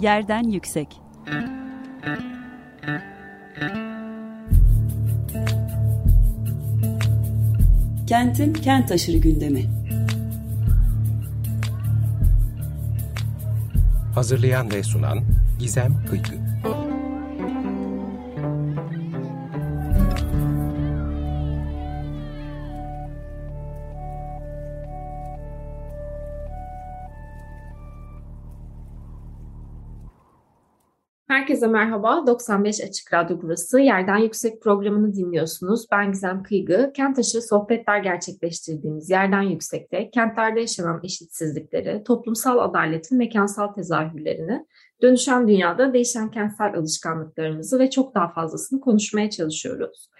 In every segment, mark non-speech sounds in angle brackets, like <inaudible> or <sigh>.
Yerden yüksek. Kentin kent aşırı gündemi. Hazırlayan ve sunan Gizem Kıykı. Herkese merhaba. 95 Açık Radyo burası. Yerden Yüksek programını dinliyorsunuz. Ben Gizem Kıygı. Kent aşırı sohbetler gerçekleştirdiğimiz Yerden Yüksek'te kentlerde yaşanan eşitsizlikleri, toplumsal adaletin mekansal tezahürlerini, dönüşen dünyada değişen kentsel alışkanlıklarımızı ve çok daha fazlasını konuşmaya çalışıyoruz.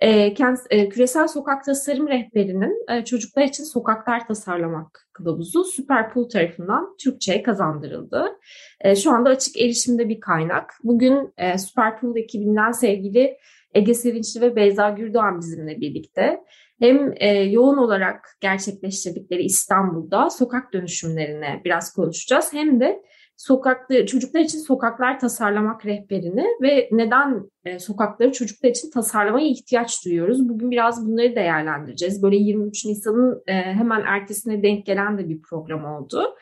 E, kent, e, küresel sokak tasarım rehberinin e, çocuklar için sokaklar tasarlamak kılavuzu Superpool tarafından Türkçe'ye kazandırıldı. E, şu anda açık erişimde bir kaynak. Bugün e, Superpool ekibinden sevgili Ege Sevinçli ve Beyza Gürdoğan bizimle birlikte. Hem e, yoğun olarak gerçekleştirdikleri İstanbul'da sokak dönüşümlerine biraz konuşacağız. Hem de sokakta çocuklar için sokaklar tasarlamak rehberini ve neden e, sokakları çocuklar için tasarlamaya ihtiyaç duyuyoruz. Bugün biraz bunları değerlendireceğiz. Böyle 23 Nisan'ın e, hemen ertesine denk gelen de bir program oldu.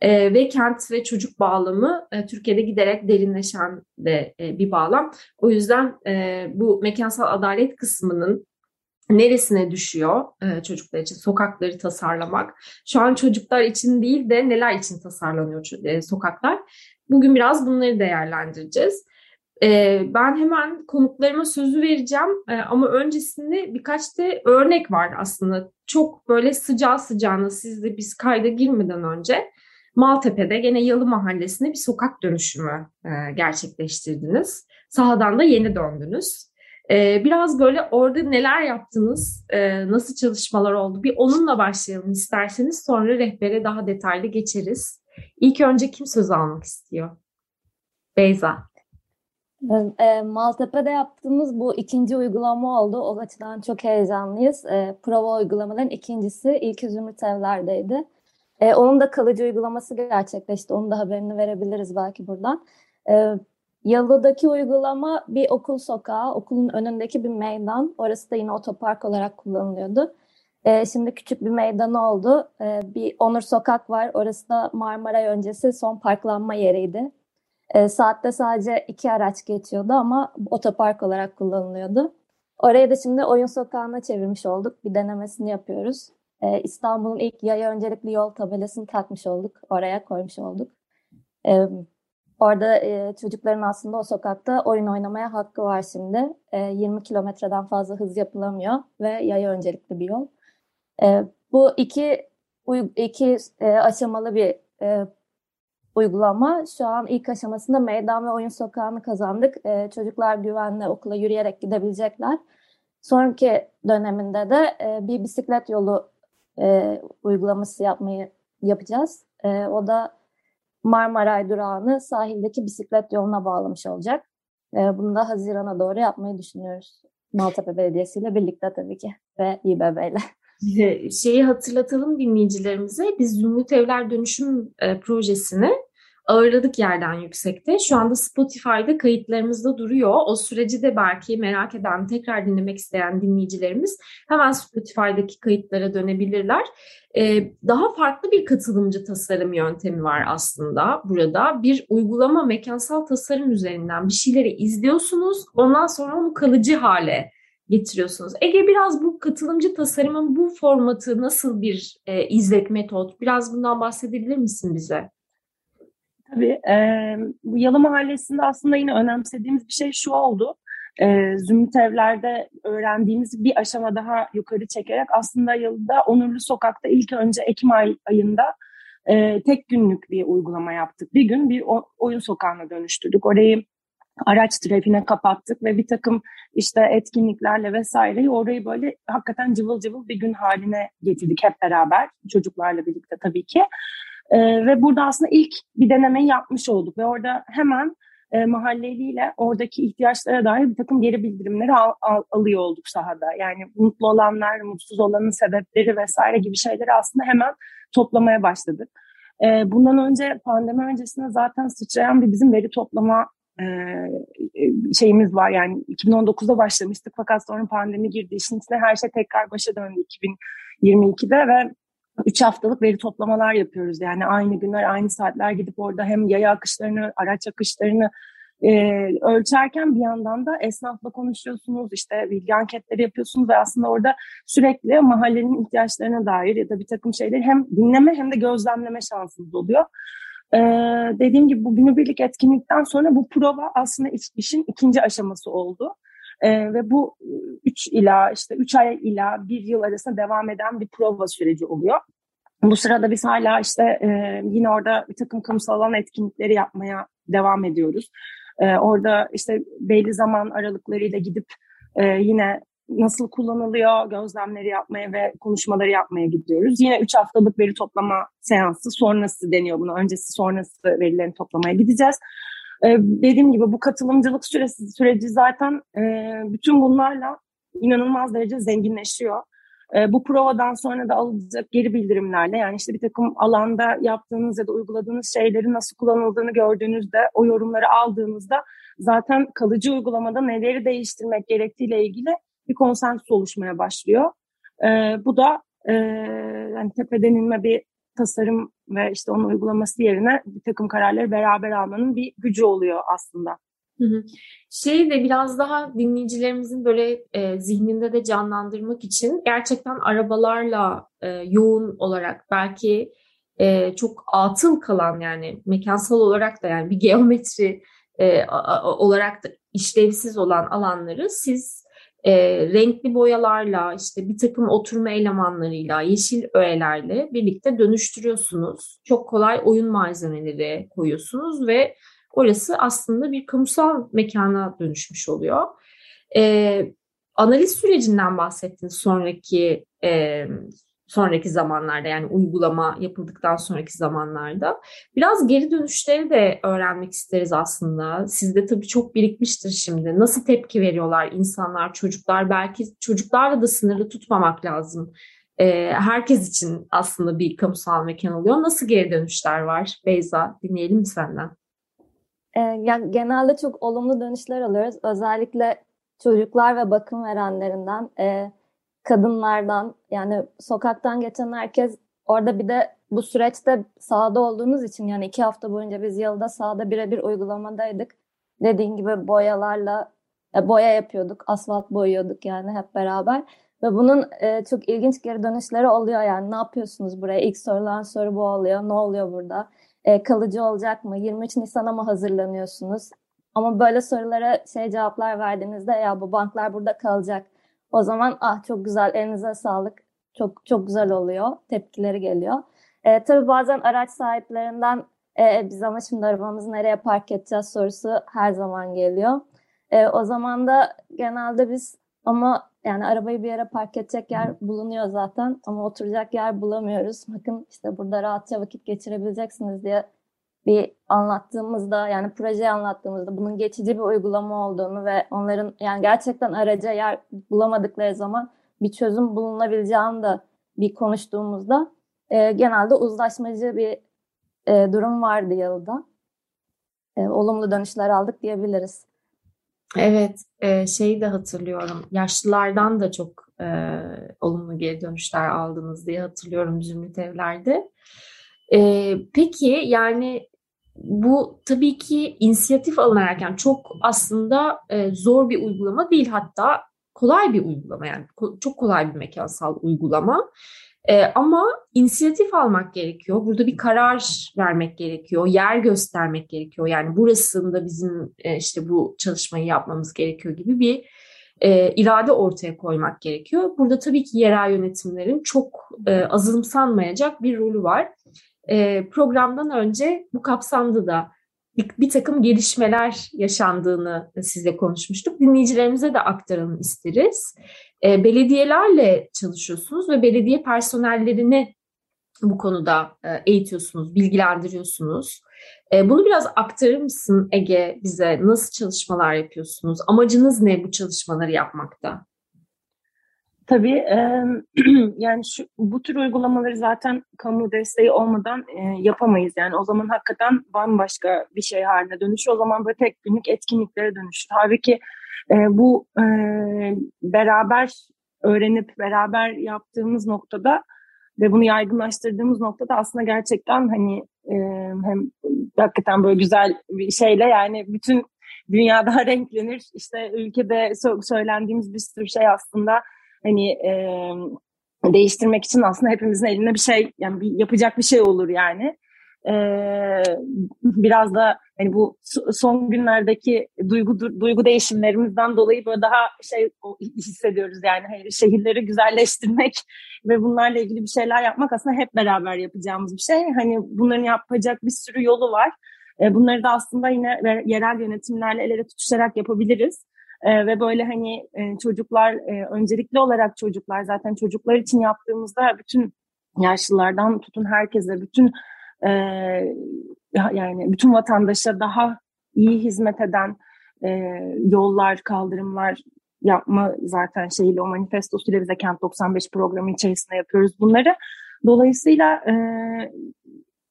E, ve kent ve çocuk bağlamı e, Türkiye'de giderek derinleşen de e, bir bağlam. O yüzden e, bu mekansal adalet kısmının neresine düşüyor e, çocuklar için sokakları tasarlamak? Şu an çocuklar için değil de neler için tasarlanıyor e, sokaklar? Bugün biraz bunları değerlendireceğiz. E, ben hemen konuklarıma sözü vereceğim e, ama öncesinde birkaç da örnek var aslında. Çok böyle sıcağı sıcağına siz de biz kayda girmeden önce Maltepe'de gene Yalı Mahallesi'nde bir sokak dönüşümü e, gerçekleştirdiniz. Sahadan da yeni döndünüz. Ee, biraz böyle orada neler yaptınız, e, nasıl çalışmalar oldu bir onunla başlayalım isterseniz sonra rehbere daha detaylı geçeriz. İlk önce kim söz almak istiyor? Beyza. E, Maltepe'de yaptığımız bu ikinci uygulama oldu. O açıdan çok heyecanlıyız. E, prova uygulamaların ikincisi ilk Zümrüt Evler'deydi. E, onun da kalıcı uygulaması gerçekleşti. Onun da haberini verebiliriz belki buradan. Yalı'daki uygulama bir okul sokağı, okulun önündeki bir meydan. Orası da yine otopark olarak kullanılıyordu. Ee, şimdi küçük bir meydan oldu. Ee, bir Onur Sokak var. Orası da Marmaray öncesi son parklanma yeriydi. Ee, saatte sadece iki araç geçiyordu ama otopark olarak kullanılıyordu. Orayı da şimdi oyun sokağına çevirmiş olduk. Bir denemesini yapıyoruz. Ee, İstanbul'un ilk yaya öncelikli yol tabelasını takmış olduk. Oraya koymuş olduk. Ee, Orada e, çocukların aslında o sokakta oyun oynamaya hakkı var şimdi. E, 20 kilometreden fazla hız yapılamıyor ve yaya öncelikli bir yol. E, bu iki iki e, aşamalı bir e, uygulama. Şu an ilk aşamasında meydan ve oyun sokağını kazandık. E, çocuklar güvenle okula yürüyerek gidebilecekler. Sonraki döneminde de e, bir bisiklet yolu e, uygulaması yapmayı yapacağız. E, o da Marmaray durağını sahildeki bisiklet yoluna bağlamış olacak. E, bunu da Haziran'a doğru yapmayı düşünüyoruz. Maltepe Belediyesi ile birlikte tabii ki ve İBB ile. Şeyi hatırlatalım dinleyicilerimize. Biz Zümrüt Evler Dönüşüm e, projesini ağırladık yerden yüksekte. Şu anda Spotify'da kayıtlarımızda duruyor. O süreci de belki merak eden, tekrar dinlemek isteyen dinleyicilerimiz hemen Spotify'daki kayıtlara dönebilirler. Ee, daha farklı bir katılımcı tasarım yöntemi var aslında burada. Bir uygulama mekansal tasarım üzerinden bir şeyleri izliyorsunuz. Ondan sonra onu kalıcı hale getiriyorsunuz. Ege biraz bu katılımcı tasarımın bu formatı nasıl bir e, izlet metot? Biraz bundan bahsedebilir misin bize? Tabii. E, Yalı Mahallesi'nde aslında yine önemsediğimiz bir şey şu oldu. E, Zümrüt Evler'de öğrendiğimiz bir aşama daha yukarı çekerek aslında Yalı'da Onurlu Sokak'ta ilk önce Ekim ay, ayında e, tek günlük bir uygulama yaptık. Bir gün bir o, oyun sokağına dönüştürdük. Orayı araç trafiğine kapattık ve bir takım işte etkinliklerle vesaireyi orayı böyle hakikaten cıvıl cıvıl bir gün haline getirdik hep beraber çocuklarla birlikte tabii ki. E, ve burada aslında ilk bir denemeyi yapmış olduk ve orada hemen e, mahalleliyle oradaki ihtiyaçlara dair bir takım geri bildirimleri al, al, alıyor olduk sahada. Yani mutlu olanlar, mutsuz olanın sebepleri vesaire gibi şeyleri aslında hemen toplamaya başladık. E, bundan önce pandemi öncesinde zaten sıçrayan bir bizim veri toplama e, şeyimiz var. Yani 2019'da başlamıştık fakat sonra pandemi girdi. İşin içine her şey tekrar başa döndü 2022'de ve 3 haftalık veri toplamalar yapıyoruz. Yani aynı günler, aynı saatler gidip orada hem yaya akışlarını, araç akışlarını e, ölçerken bir yandan da esnafla konuşuyorsunuz, işte bilgi anketleri yapıyorsunuz ve aslında orada sürekli mahallenin ihtiyaçlarına dair ya da bir takım şeyleri hem dinleme hem de gözlemleme şansınız oluyor. Ee, dediğim gibi bu günübirlik etkinlikten sonra bu prova aslında iş, işin ikinci aşaması oldu. Ee, ve bu 3 ila işte 3 ay ila 1 yıl arasında devam eden bir prova süreci oluyor. Bu sırada biz hala işte e, yine orada bir takım kamusal alan etkinlikleri yapmaya devam ediyoruz. E, orada işte belli zaman aralıklarıyla gidip e, yine nasıl kullanılıyor gözlemleri yapmaya ve konuşmaları yapmaya gidiyoruz. Yine 3 haftalık veri toplama seansı sonrası deniyor buna. Öncesi sonrası verilerini toplamaya gideceğiz. Ee, dediğim gibi bu katılımcılık süresi, süreci zaten e, bütün bunlarla inanılmaz derece zenginleşiyor. E, bu provadan sonra da alınacak geri bildirimlerle yani işte bir takım alanda yaptığınız ya da uyguladığınız şeylerin nasıl kullanıldığını gördüğünüzde o yorumları aldığınızda zaten kalıcı uygulamada neleri değiştirmek gerektiğiyle ilgili bir konsensus oluşmaya başlıyor. E, bu da e, yani tepeden inme bir tasarım ve işte onun uygulaması yerine bir takım kararları beraber almanın bir gücü oluyor aslında. Şey de biraz daha dinleyicilerimizin böyle e, zihninde de canlandırmak için gerçekten arabalarla e, yoğun olarak belki e, çok atıl kalan yani mekansal olarak da yani bir geometri e, a, a, olarak da işlevsiz olan alanları siz e, renkli boyalarla işte bir takım oturma elemanlarıyla yeşil öğelerle birlikte dönüştürüyorsunuz. Çok kolay oyun malzemeleri koyuyorsunuz ve orası aslında bir kamusal mekana dönüşmüş oluyor. E, analiz sürecinden bahsettiniz sonraki e, sonraki zamanlarda yani uygulama yapıldıktan sonraki zamanlarda. Biraz geri dönüşleri de öğrenmek isteriz aslında. Sizde tabii çok birikmiştir şimdi. Nasıl tepki veriyorlar insanlar, çocuklar? Belki çocuklarla da sınırlı tutmamak lazım. Ee, herkes için aslında bir kamusal mekan oluyor. Nasıl geri dönüşler var? Beyza dinleyelim mi senden? Ee, yani genelde çok olumlu dönüşler alıyoruz. Özellikle çocuklar ve bakım verenlerinden. E, kadınlardan yani sokaktan geçen herkes orada bir de bu süreçte sahada olduğumuz için yani iki hafta boyunca biz yılda sahada birebir uygulamadaydık. Dediğin gibi boyalarla e, boya yapıyorduk, asfalt boyuyorduk yani hep beraber. Ve bunun e, çok ilginç geri dönüşleri oluyor yani ne yapıyorsunuz buraya? İlk sorulan soru bu oluyor. Ne oluyor burada? E, kalıcı olacak mı? 23 Nisan'a mı hazırlanıyorsunuz? Ama böyle sorulara şey cevaplar verdiğinizde ya bu banklar burada kalacak o zaman ah çok güzel elinize sağlık çok çok güzel oluyor tepkileri geliyor. E, tabii bazen araç sahiplerinden e, biz ama şimdi arabamızı nereye park edeceğiz sorusu her zaman geliyor. E, o zaman da genelde biz ama yani arabayı bir yere park edecek yer bulunuyor zaten ama oturacak yer bulamıyoruz. Bakın işte burada rahatça vakit geçirebileceksiniz diye bir anlattığımızda yani projeyi anlattığımızda bunun geçici bir uygulama olduğunu ve onların yani gerçekten araca yer bulamadıkları zaman bir çözüm bulunabileceğini de bir konuştuğumuzda e, genelde uzlaşmacı bir e, durum vardı yılda. E, olumlu dönüşler aldık diyebiliriz. Evet, e, şeyi de hatırlıyorum. Yaşlılardan da çok e, olumlu geri dönüşler aldınız diye hatırlıyorum Zümrüt Evler'de. E, peki yani bu tabii ki inisiyatif alınarak yani çok aslında e, zor bir uygulama değil hatta kolay bir uygulama yani ko- çok kolay bir mekansal uygulama. E, ama inisiyatif almak gerekiyor. Burada bir karar vermek gerekiyor. Yer göstermek gerekiyor. Yani burasında bizim e, işte bu çalışmayı yapmamız gerekiyor gibi bir e, irade ortaya koymak gerekiyor. Burada tabii ki yerel yönetimlerin çok e, azımsanmayacak bir rolü var e, programdan önce bu kapsamda da bir, bir takım gelişmeler yaşandığını sizle konuşmuştuk. Dinleyicilerimize de aktaralım isteriz. E, belediyelerle çalışıyorsunuz ve belediye personellerini bu konuda e, eğitiyorsunuz, bilgilendiriyorsunuz. E, bunu biraz aktarır mısın Ege bize? Nasıl çalışmalar yapıyorsunuz? Amacınız ne bu çalışmaları yapmakta? Tabii e, <clears throat> yani şu, bu tür uygulamaları zaten kamu desteği olmadan e, yapamayız. Yani o zaman hakikaten bambaşka bir şey haline dönüşür. O zaman böyle tek günlük etkinliklere dönüşür. Halbuki e, bu e, beraber öğrenip beraber yaptığımız noktada ve bunu yaygınlaştırdığımız noktada aslında gerçekten hani e, hem hakikaten böyle güzel bir şeyle yani bütün dünya daha <laughs> renklenir. İşte ülkede söylendiğimiz bir sürü şey aslında hani e, değiştirmek için aslında hepimizin elinde bir şey yani bir, yapacak bir şey olur yani. Ee, biraz da hani bu son günlerdeki duygu duygu değişimlerimizden dolayı böyle daha şey hissediyoruz yani hani şehirleri güzelleştirmek <laughs> ve bunlarla ilgili bir şeyler yapmak aslında hep beraber yapacağımız bir şey. Hani bunların yapacak bir sürü yolu var. Ee, bunları da aslında yine yerel yönetimlerle el ele tutuşarak yapabiliriz. Ee, ve böyle hani e, çocuklar e, öncelikli olarak çocuklar zaten çocuklar için yaptığımızda bütün yaşlılardan tutun herkese bütün e, yani bütün vatandaşa daha iyi hizmet eden e, yollar, kaldırımlar yapma zaten şeyle o manifestosuyla bize Kent 95 programı içerisinde yapıyoruz bunları. Dolayısıyla e,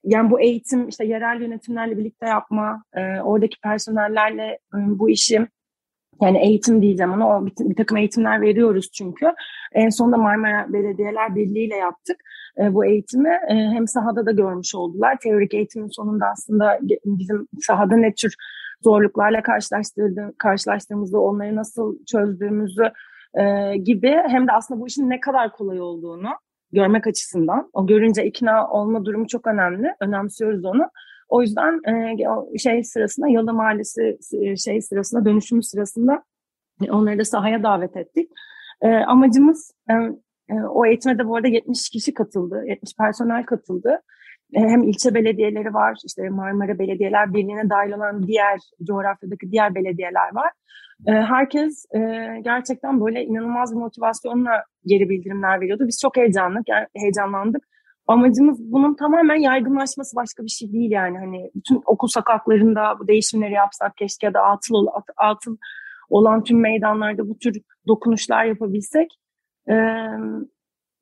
yani bu eğitim işte yerel yönetimlerle birlikte yapma, e, oradaki personellerle e, bu işi yani eğitim diyeceğim ama o bir, bir takım eğitimler veriyoruz çünkü. En sonunda Marmara Belediyeler Birliği ile yaptık e, bu eğitimi. E, hem sahada da görmüş oldular. Teorik eğitimin sonunda aslında bizim sahada ne tür zorluklarla karşılaştığımızda onları nasıl çözdüğümüzü e, gibi hem de aslında bu işin ne kadar kolay olduğunu görmek açısından. O görünce ikna olma durumu çok önemli. Önemsiyoruz onu. O yüzden şey sırasında Yalı Mahallesi şey sırasında dönüşümü sırasında onları da sahaya davet ettik. Amacımız e, o eğitime de bu arada 70 kişi katıldı, 70 personel katıldı. E, hem ilçe belediyeleri var, işte Marmara Belediyeler Birliği'ne dahil olan diğer coğrafyadaki diğer belediyeler var. E, herkes e, gerçekten böyle inanılmaz bir motivasyonla geri bildirimler veriyordu. Biz çok heyecanlık, yani heyecanlandık amacımız bunun tamamen yaygınlaşması başka bir şey değil yani hani bütün okul sokaklarında bu değişimleri yapsak keşke ya da atıl, atıl olan tüm meydanlarda bu tür dokunuşlar yapabilsek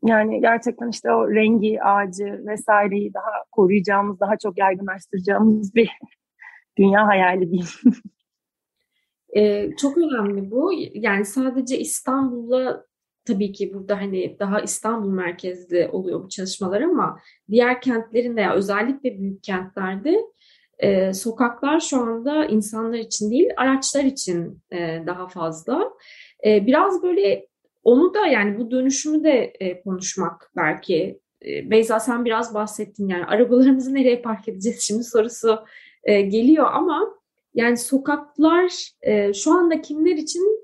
yani gerçekten işte o rengi, ağacı vesaireyi daha koruyacağımız, daha çok yaygınlaştıracağımız bir <laughs> dünya hayali değil. <laughs> ee, çok önemli bu. Yani sadece İstanbul'la tabii ki burada hani daha İstanbul merkezli oluyor bu çalışmalar ama diğer kentlerin de özellikle büyük kentlerde e, sokaklar şu anda insanlar için değil araçlar için e, daha fazla. E, biraz böyle onu da yani bu dönüşümü de e, konuşmak belki. E, Beyza sen biraz bahsettin yani arabalarımızı <laughs> nereye park edeceğiz şimdi sorusu e, geliyor ama yani sokaklar e, şu anda kimler için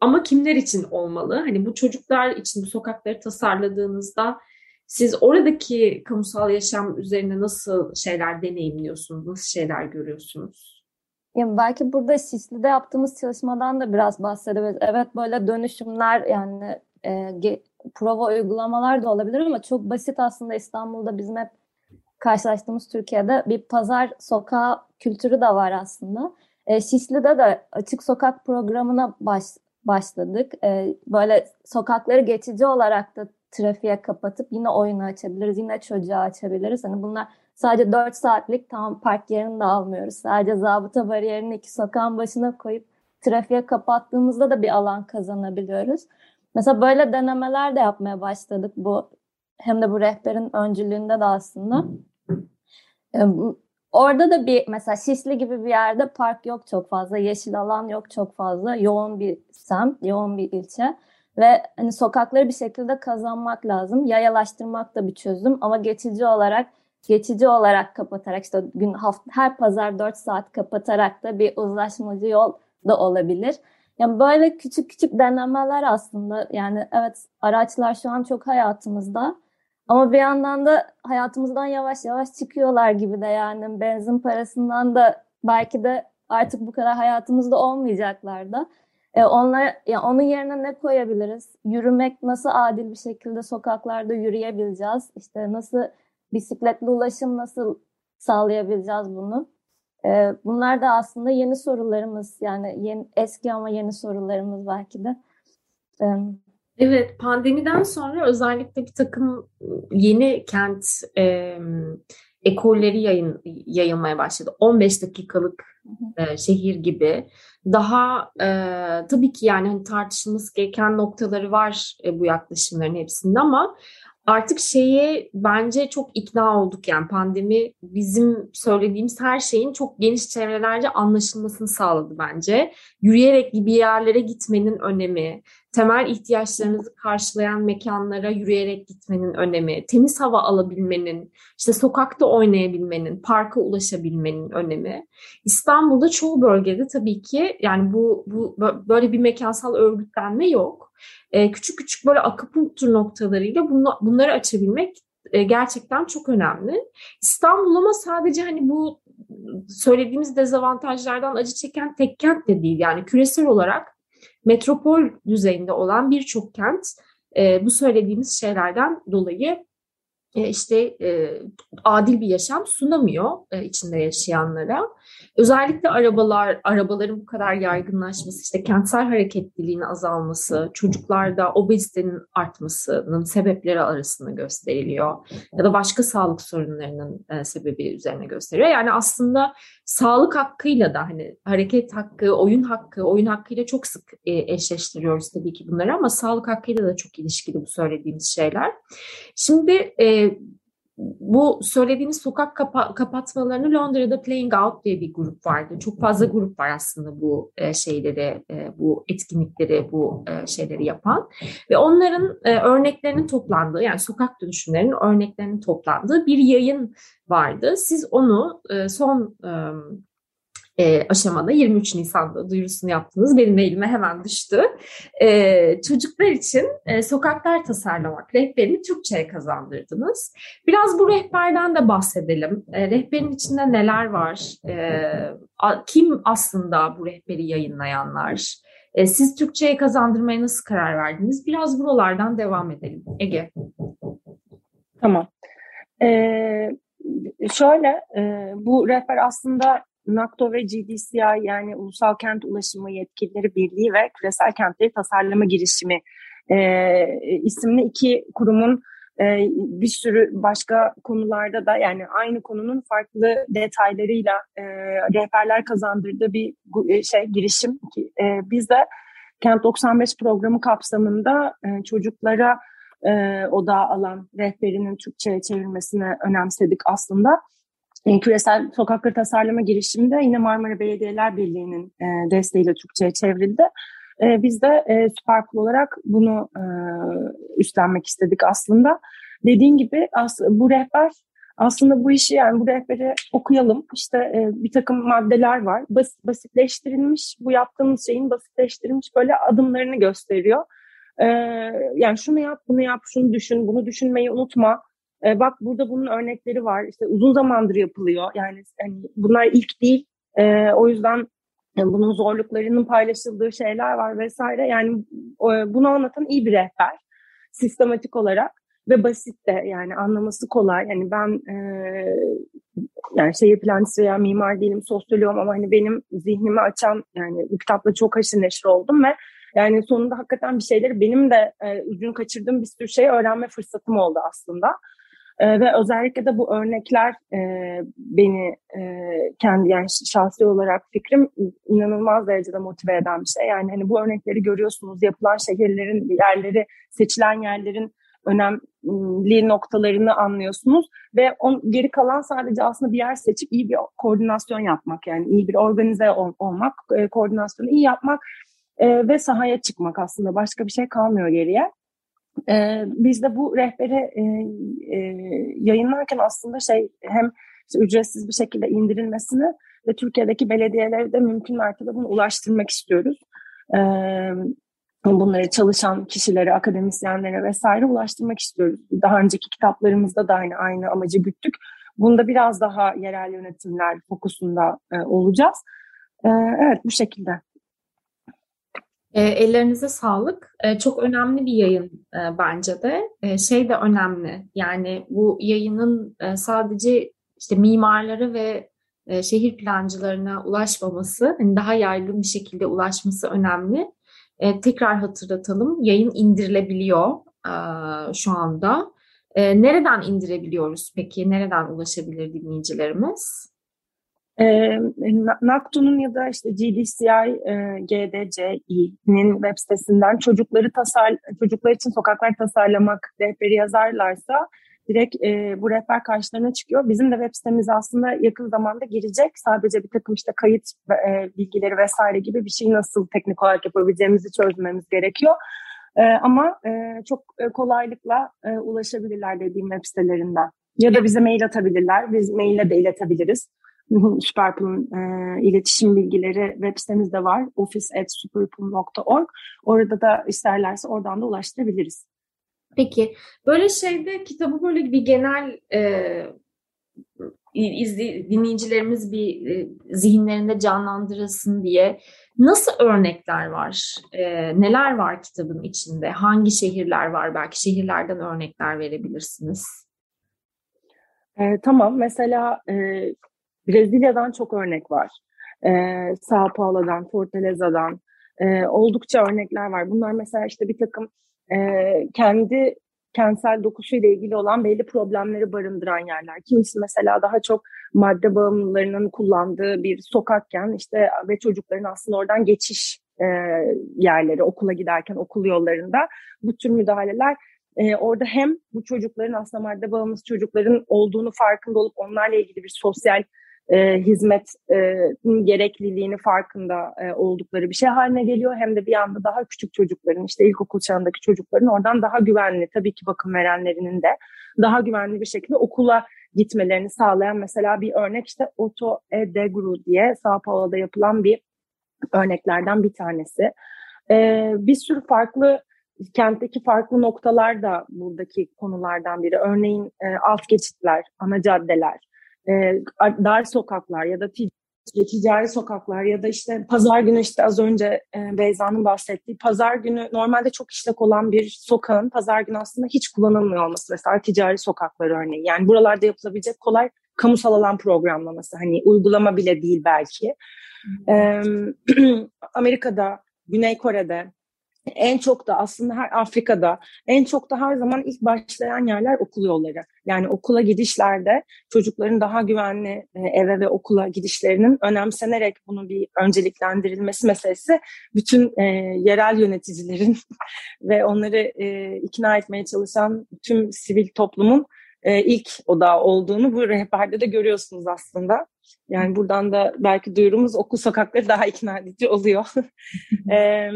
ama kimler için olmalı? Hani bu çocuklar için bu sokakları tasarladığınızda siz oradaki kamusal yaşam üzerine nasıl şeyler deneyimliyorsunuz? Nasıl şeyler görüyorsunuz? Yani belki burada Şişli'de yaptığımız çalışmadan da biraz bahsedebiliriz. Evet böyle dönüşümler yani e, prova uygulamalar da olabilir ama çok basit aslında İstanbul'da bizim hep karşılaştığımız Türkiye'de bir pazar sokağı kültürü de var aslında. E, Şişli'de de açık sokak programına baş, başladık. E, böyle sokakları geçici olarak da trafiğe kapatıp yine oyunu açabiliriz, yine çocuğa açabiliriz. Hani bunlar sadece 4 saatlik tam park yerini de almıyoruz. Sadece zabıta bariyerini iki sokağın başına koyup trafiğe kapattığımızda da bir alan kazanabiliyoruz. Mesela böyle denemeler de yapmaya başladık bu hem de bu rehberin öncülüğünde de aslında. Orada da bir mesela Şişli gibi bir yerde park yok çok fazla, yeşil alan yok çok fazla, yoğun bir semt, yoğun bir ilçe ve hani sokakları bir şekilde kazanmak lazım. Yayalaştırmak da bir çözüm ama geçici olarak geçici olarak kapatarak işte gün hafta, her pazar 4 saat kapatarak da bir uzlaşmacı yol da olabilir. Yani böyle küçük küçük denemeler aslında yani evet araçlar şu an çok hayatımızda ama bir yandan da hayatımızdan yavaş yavaş çıkıyorlar gibi de yani benzin parasından da belki de artık bu kadar hayatımızda olmayacaklar da. E onlar, yani onun yerine ne koyabiliriz? Yürümek nasıl adil bir şekilde sokaklarda yürüyebileceğiz? İşte nasıl bisikletli ulaşım nasıl sağlayabileceğiz bunu? E, bunlar da aslında yeni sorularımız yani yeni, eski ama yeni sorularımız belki de. E, Evet, pandemiden sonra özellikle bir takım yeni kent e, ekolleri yayın, yayılmaya başladı. 15 dakikalık e, şehir gibi. Daha e, tabii ki yani hani tartışılması gereken noktaları var e, bu yaklaşımların hepsinde ama artık şeye bence çok ikna olduk yani pandemi bizim söylediğimiz her şeyin çok geniş çevrelerce anlaşılmasını sağladı bence. Yürüyerek bir yerlere gitmenin önemi, temel ihtiyaçlarınızı karşılayan mekanlara yürüyerek gitmenin önemi, temiz hava alabilmenin, işte sokakta oynayabilmenin, parka ulaşabilmenin önemi. İstanbul'da çoğu bölgede tabii ki yani bu, bu böyle bir mekansal örgütlenme yok. Ee, küçük küçük böyle akupunktur noktalarıyla bunu, bunları açabilmek e, gerçekten çok önemli. İstanbul ama sadece hani bu söylediğimiz dezavantajlardan acı çeken tek kent de değil. Yani küresel olarak metropol düzeyinde olan birçok kent e, bu söylediğimiz şeylerden dolayı e, işte e, adil bir yaşam sunamıyor e, içinde yaşayanlara. Özellikle arabalar, arabaların bu kadar yaygınlaşması, işte kentsel hareketliliğin azalması, çocuklarda obezitenin artmasının sebepleri arasında gösteriliyor. Ya da başka sağlık sorunlarının e, sebebi üzerine gösteriyor. Yani aslında sağlık hakkıyla da hani hareket hakkı, oyun hakkı, oyun hakkıyla çok sık e, eşleştiriyoruz tabii ki bunları ama sağlık hakkıyla da çok ilişkili bu söylediğimiz şeyler. Şimdi e, bu söylediğiniz sokak kapa- kapatmalarını Londra'da Playing Out diye bir grup vardı. Çok fazla grup var aslında bu e, şeyleri, e, bu etkinlikleri, bu e, şeyleri yapan. Ve onların e, örneklerinin toplandığı, yani sokak dönüşümlerinin örneklerinin toplandığı bir yayın vardı. Siz onu e, son e, e, aşamada 23 Nisan'da duyurusunu yaptınız. Benim elime hemen düştü. E, çocuklar için e, sokaklar tasarlamak rehberini Türkçe'ye kazandırdınız. Biraz bu rehberden de bahsedelim. E, rehberin içinde neler var? E, a, kim aslında bu rehberi yayınlayanlar? E, siz Türkçe'ye kazandırmaya nasıl karar verdiniz? Biraz buralardan devam edelim. Ege. Tamam. Ee, şöyle, e, bu rehber aslında NACTO ve GDCI yani Ulusal Kent Ulaşımı Yetkilileri Birliği ve Küresel Kentleri Tasarlama Girişimi e, isimli iki kurumun e, bir sürü başka konularda da yani aynı konunun farklı detaylarıyla e, rehberler kazandırdığı bir e, şey girişim. E, biz de Kent 95 programı kapsamında e, çocuklara e, odağa alan rehberinin Türkçe'ye çevirmesini önemsedik aslında. Küresel sokakları tasarlama girişiminde yine Marmara Belediyeler Birliği'nin e, desteğiyle Türkçe'ye çevrildi. E, biz de e, olarak bunu e, üstlenmek istedik aslında. Dediğin gibi bu rehber aslında bu işi yani bu rehberi okuyalım. İşte bir takım maddeler var. Bas, basitleştirilmiş, bu yaptığımız şeyin basitleştirilmiş böyle adımlarını gösteriyor. Yani şunu yap, bunu yap, şunu düşün, bunu düşünmeyi unutma e, bak burada bunun örnekleri var. İşte uzun zamandır yapılıyor. Yani hani bunlar ilk değil. E, o yüzden yani bunun zorluklarının paylaşıldığı şeyler var vesaire. Yani e, bunu anlatan iyi bir rehber sistematik olarak ve basit de yani anlaması kolay. Yani ben e, yani şehir plancısı veya mimar değilim, sosyoloğum ama hani benim zihnimi açan yani bu kitapla çok haşır neşir oldum ve yani sonunda hakikaten bir şeyleri benim de e, ucunu kaçırdığım bir sürü şey öğrenme fırsatım oldu aslında. E, ve özellikle de bu örnekler e, beni e, kendi yani şahsi olarak fikrim inanılmaz derecede motive eden bir şey. Yani hani bu örnekleri görüyorsunuz yapılan şehirlerin yerleri, seçilen yerlerin önemli noktalarını anlıyorsunuz ve on, geri kalan sadece aslında bir yer seçip iyi bir koordinasyon yapmak yani iyi bir organize ol, olmak, e, koordinasyonu iyi yapmak e, ve sahaya çıkmak aslında başka bir şey kalmıyor geriye. E, biz de bu rehberi e, e, yayınlarken aslında şey hem işte ücretsiz bir şekilde indirilmesini ve Türkiye'deki belediyelere de mümkün mertebe bunu ulaştırmak istiyoruz. E, bunları çalışan kişilere, akademisyenlere vesaire ulaştırmak istiyoruz. Daha önceki kitaplarımızda da aynı aynı amacı güttük. Bunda biraz daha yerel yönetimler fokusunda e, olacağız. E, evet bu şekilde. E, ellerinize sağlık. E, çok önemli bir yayın e, bence de. E, şey de önemli. Yani bu yayının e, sadece işte mimarları ve e, şehir plancılarına ulaşmaması, hani daha yaygın bir şekilde ulaşması önemli. E, tekrar hatırlatalım. Yayın indirilebiliyor e, şu anda. E, nereden indirebiliyoruz peki? Nereden ulaşabilir dinleyicilerimiz? E, NACTU'nun ya da işte GDCI, e, GDCI'nin web sitesinden çocukları tasar, çocuklar için sokaklar tasarlamak rehberi yazarlarsa direkt e, bu rehber karşılarına çıkıyor. Bizim de web sitemiz aslında yakın zamanda girecek. Sadece bir takım işte kayıt e, bilgileri vesaire gibi bir şey nasıl teknik olarak yapabileceğimizi çözmemiz gerekiyor. E, ama e, çok e, kolaylıkla e, ulaşabilirler dediğim web sitelerinden. Ya da bize mail atabilirler. Biz maille de iletebiliriz. <laughs> Superpool'un e, iletişim bilgileri web sitemizde var. office.superpool.org. Orada da isterlerse oradan da ulaştırabiliriz. Peki böyle şeyde kitabı böyle bir genel e, izli, dinleyicilerimiz bir e, zihinlerinde canlandırılsın diye nasıl örnekler var? E, neler var kitabın içinde? Hangi şehirler var? Belki şehirlerden örnekler verebilirsiniz. E, tamam. Mesela e, Brezilya'dan çok örnek var. E, Sao Paulo'dan, Fortaleza'dan e, oldukça örnekler var. Bunlar mesela işte bir takım e, kendi kentsel dokusuyla ilgili olan belli problemleri barındıran yerler. Kimisi mesela daha çok madde bağımlılarının kullandığı bir sokakken işte ve çocukların aslında oradan geçiş e, yerleri okula giderken okul yollarında bu tür müdahaleler e, orada hem bu çocukların aslında madde bağımlısı çocukların olduğunu farkında olup onlarla ilgili bir sosyal e, hizmet e, gerekliliğini farkında e, oldukları bir şey haline geliyor. Hem de bir anda daha küçük çocukların işte ilkokul çağındaki çocukların oradan daha güvenli tabii ki bakım verenlerinin de daha güvenli bir şekilde okula gitmelerini sağlayan mesela bir örnek işte Otto e diye Sao Paulo'da yapılan bir örneklerden bir tanesi. E, bir sürü farklı kentteki farklı noktalar da buradaki konulardan biri. Örneğin e, alt geçitler, ana caddeler, e, dar sokaklar ya da ticari sokaklar ya da işte pazar günü işte az önce e, Beyza'nın bahsettiği pazar günü normalde çok işlek olan bir sokağın pazar günü aslında hiç kullanılmıyor olması mesela ticari sokaklar örneği. Yani buralarda yapılabilecek kolay kamusal alan programlaması hani uygulama bile değil belki. E, <clears throat> Amerika'da, Güney Kore'de, en çok da aslında her Afrika'da en çok da her zaman ilk başlayan yerler okul yolları. Yani okula gidişlerde çocukların daha güvenli e, eve ve okula gidişlerinin önemsenerek bunu bir önceliklendirilmesi meselesi bütün e, yerel yöneticilerin <laughs> ve onları e, ikna etmeye çalışan tüm sivil toplumun e, ilk odağı olduğunu bu rehberde de görüyorsunuz aslında. Yani buradan da belki duyurumuz okul sokakları daha ikna edici oluyor. <laughs> e,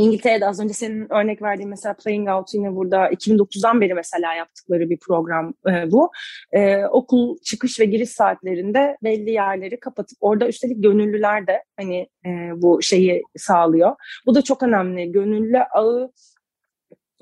İngiltere'de az önce senin örnek verdiğin mesela Playing Out yine burada 2009'dan beri mesela yaptıkları bir program e, bu. E, okul çıkış ve giriş saatlerinde belli yerleri kapatıp orada üstelik gönüllüler de hani e, bu şeyi sağlıyor. Bu da çok önemli. Gönüllü ağı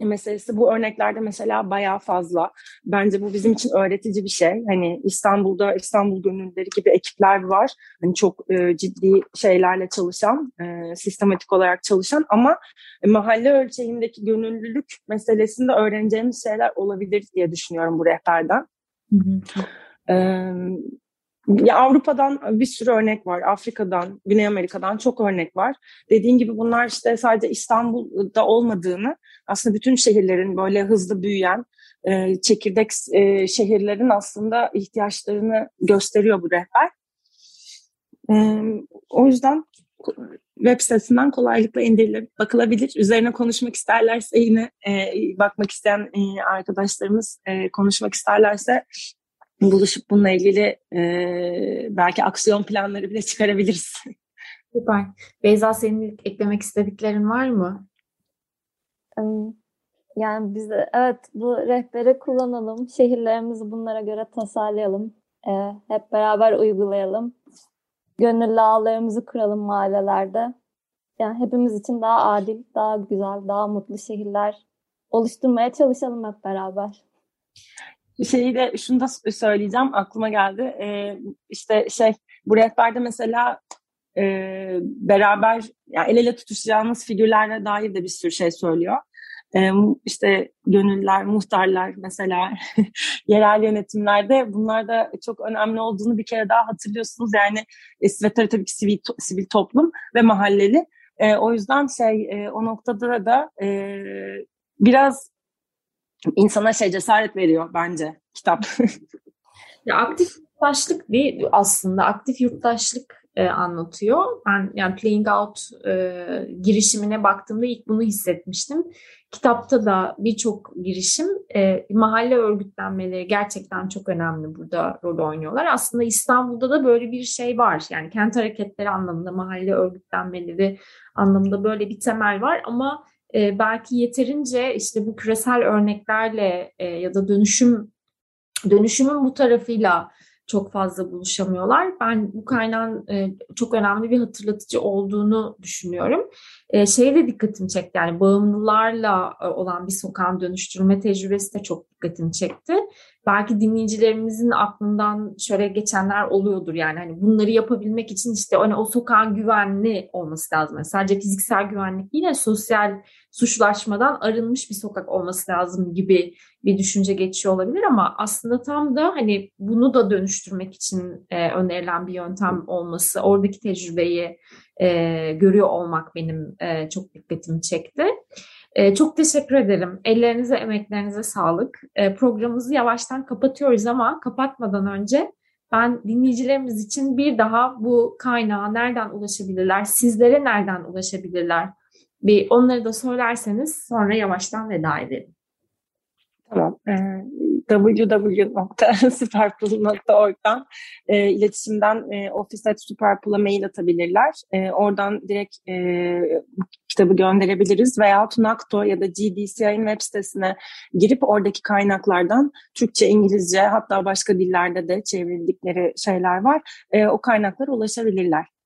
meselesi bu örneklerde mesela bayağı fazla. Bence bu bizim için öğretici bir şey. Hani İstanbul'da İstanbul Gönüllüleri gibi ekipler var. Hani çok e, ciddi şeylerle çalışan, e, sistematik olarak çalışan ama mahalle ölçeğindeki gönüllülük meselesinde öğreneceğimiz şeyler olabilir diye düşünüyorum bu rehberden. Hı hı. Ee, ya Avrupa'dan bir sürü örnek var. Afrika'dan, Güney Amerika'dan çok örnek var. Dediğin gibi bunlar işte sadece İstanbul'da olmadığını, aslında bütün şehirlerin böyle hızlı büyüyen, e, çekirdek e, şehirlerin aslında ihtiyaçlarını gösteriyor bu rehber. E, o yüzden web sitesinden kolaylıkla indirilip bakılabilir. Üzerine konuşmak isterlerse yine e, bakmak isteyen e, arkadaşlarımız e, konuşmak isterlerse buluşup bununla ilgili e, belki aksiyon planları bile çıkarabiliriz. <laughs> Süper. Beyza senin eklemek istediklerin var mı? Yani biz evet bu rehberi kullanalım. Şehirlerimizi bunlara göre tasarlayalım. E, hep beraber uygulayalım. Gönüllü ağlarımızı kuralım mahallelerde. Yani hepimiz için daha adil, daha güzel, daha mutlu şehirler oluşturmaya çalışalım hep beraber şeyi de şunu da söyleyeceğim aklıma geldi. Ee, işte şey bu rehberde mesela e, beraber yani el ele tutuşacağımız figürlerle dair de bir sürü şey söylüyor. Ee, işte gönüller, muhtarlar mesela <laughs> yerel yönetimlerde bunlar da çok önemli olduğunu bir kere daha hatırlıyorsunuz. Yani ve tabii ki sivil, sivil toplum ve mahalleli E, o yüzden şey e, o noktada da e, biraz insana şey cesaret veriyor bence kitap. <laughs> ya aktif yurttaşlık değil aslında aktif yurttaşlık e, anlatıyor. Ben yani Playing Out e, girişimine baktığımda ilk bunu hissetmiştim. Kitapta da birçok girişim e, mahalle örgütlenmeleri gerçekten çok önemli burada rol oynuyorlar. Aslında İstanbul'da da böyle bir şey var. Yani kent hareketleri anlamında mahalle örgütlenmeleri anlamında böyle bir temel var ama e, belki yeterince işte bu küresel örneklerle e, ya da dönüşüm dönüşümün bu tarafıyla çok fazla buluşamıyorlar. Ben bu kaynağın e, çok önemli bir hatırlatıcı olduğunu düşünüyorum. E, şeye de dikkatimi çekti yani bağımlılarla olan bir sokağın dönüştürme tecrübesi de çok dikkatimi çekti. Belki dinleyicilerimizin aklından şöyle geçenler oluyordur yani hani bunları yapabilmek için işte hani o sokağın güvenli olması lazım. Yani sadece fiziksel güvenlik değil de sosyal suçlaşmadan arınmış bir sokak olması lazım gibi bir düşünce geçiyor olabilir ama aslında tam da hani bunu da dönüştürmek için e, önerilen bir yöntem olması, oradaki tecrübeyi e, görüyor olmak benim e, çok dikkatimi çekti. E, çok teşekkür ederim. Ellerinize, emeklerinize sağlık. E, programımızı yavaştan kapatıyoruz ama kapatmadan önce ben dinleyicilerimiz için bir daha bu kaynağa nereden ulaşabilirler, sizlere nereden ulaşabilirler bir onları da söylerseniz sonra yavaştan veda edelim. Tamam. E, www.superpool.org'dan e, iletişimden e, office.superpool'a mail atabilirler. E, oradan direkt e, kitabı gönderebiliriz veya Tunakto ya da GDCI'nin web sitesine girip oradaki kaynaklardan Türkçe, İngilizce hatta başka dillerde de çevrildikleri şeyler var. E, o kaynaklara ulaşabilirler.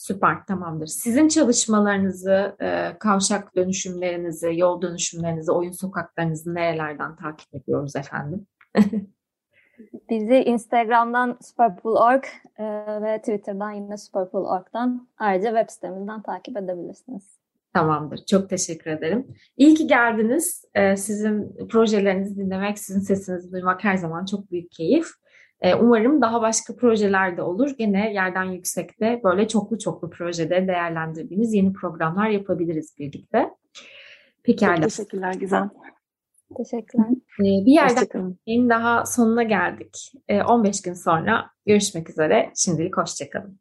Süper, tamamdır. Sizin çalışmalarınızı, e, kavşak dönüşümlerinizi, yol dönüşümlerinizi, oyun sokaklarınızı nerelerden takip ediyoruz efendim? <laughs> Bizi Instagram'dan superpool.org e, ve Twitter'dan yine superpool.org'dan ayrıca web sitemizden takip edebilirsiniz. Tamamdır. Çok teşekkür ederim. İyi ki geldiniz. E, sizin projelerinizi dinlemek, sizin sesinizi duymak her zaman çok büyük keyif. E, umarım daha başka projeler de olur. Gene yerden yüksekte böyle çoklu çoklu projede değerlendirdiğimiz yeni programlar yapabiliriz birlikte. Pekala. Çok teşekkürler Gizem. Teşekkürler. E, bir yerden en daha sonuna geldik. 15 gün sonra görüşmek üzere. Şimdilik hoşçakalın.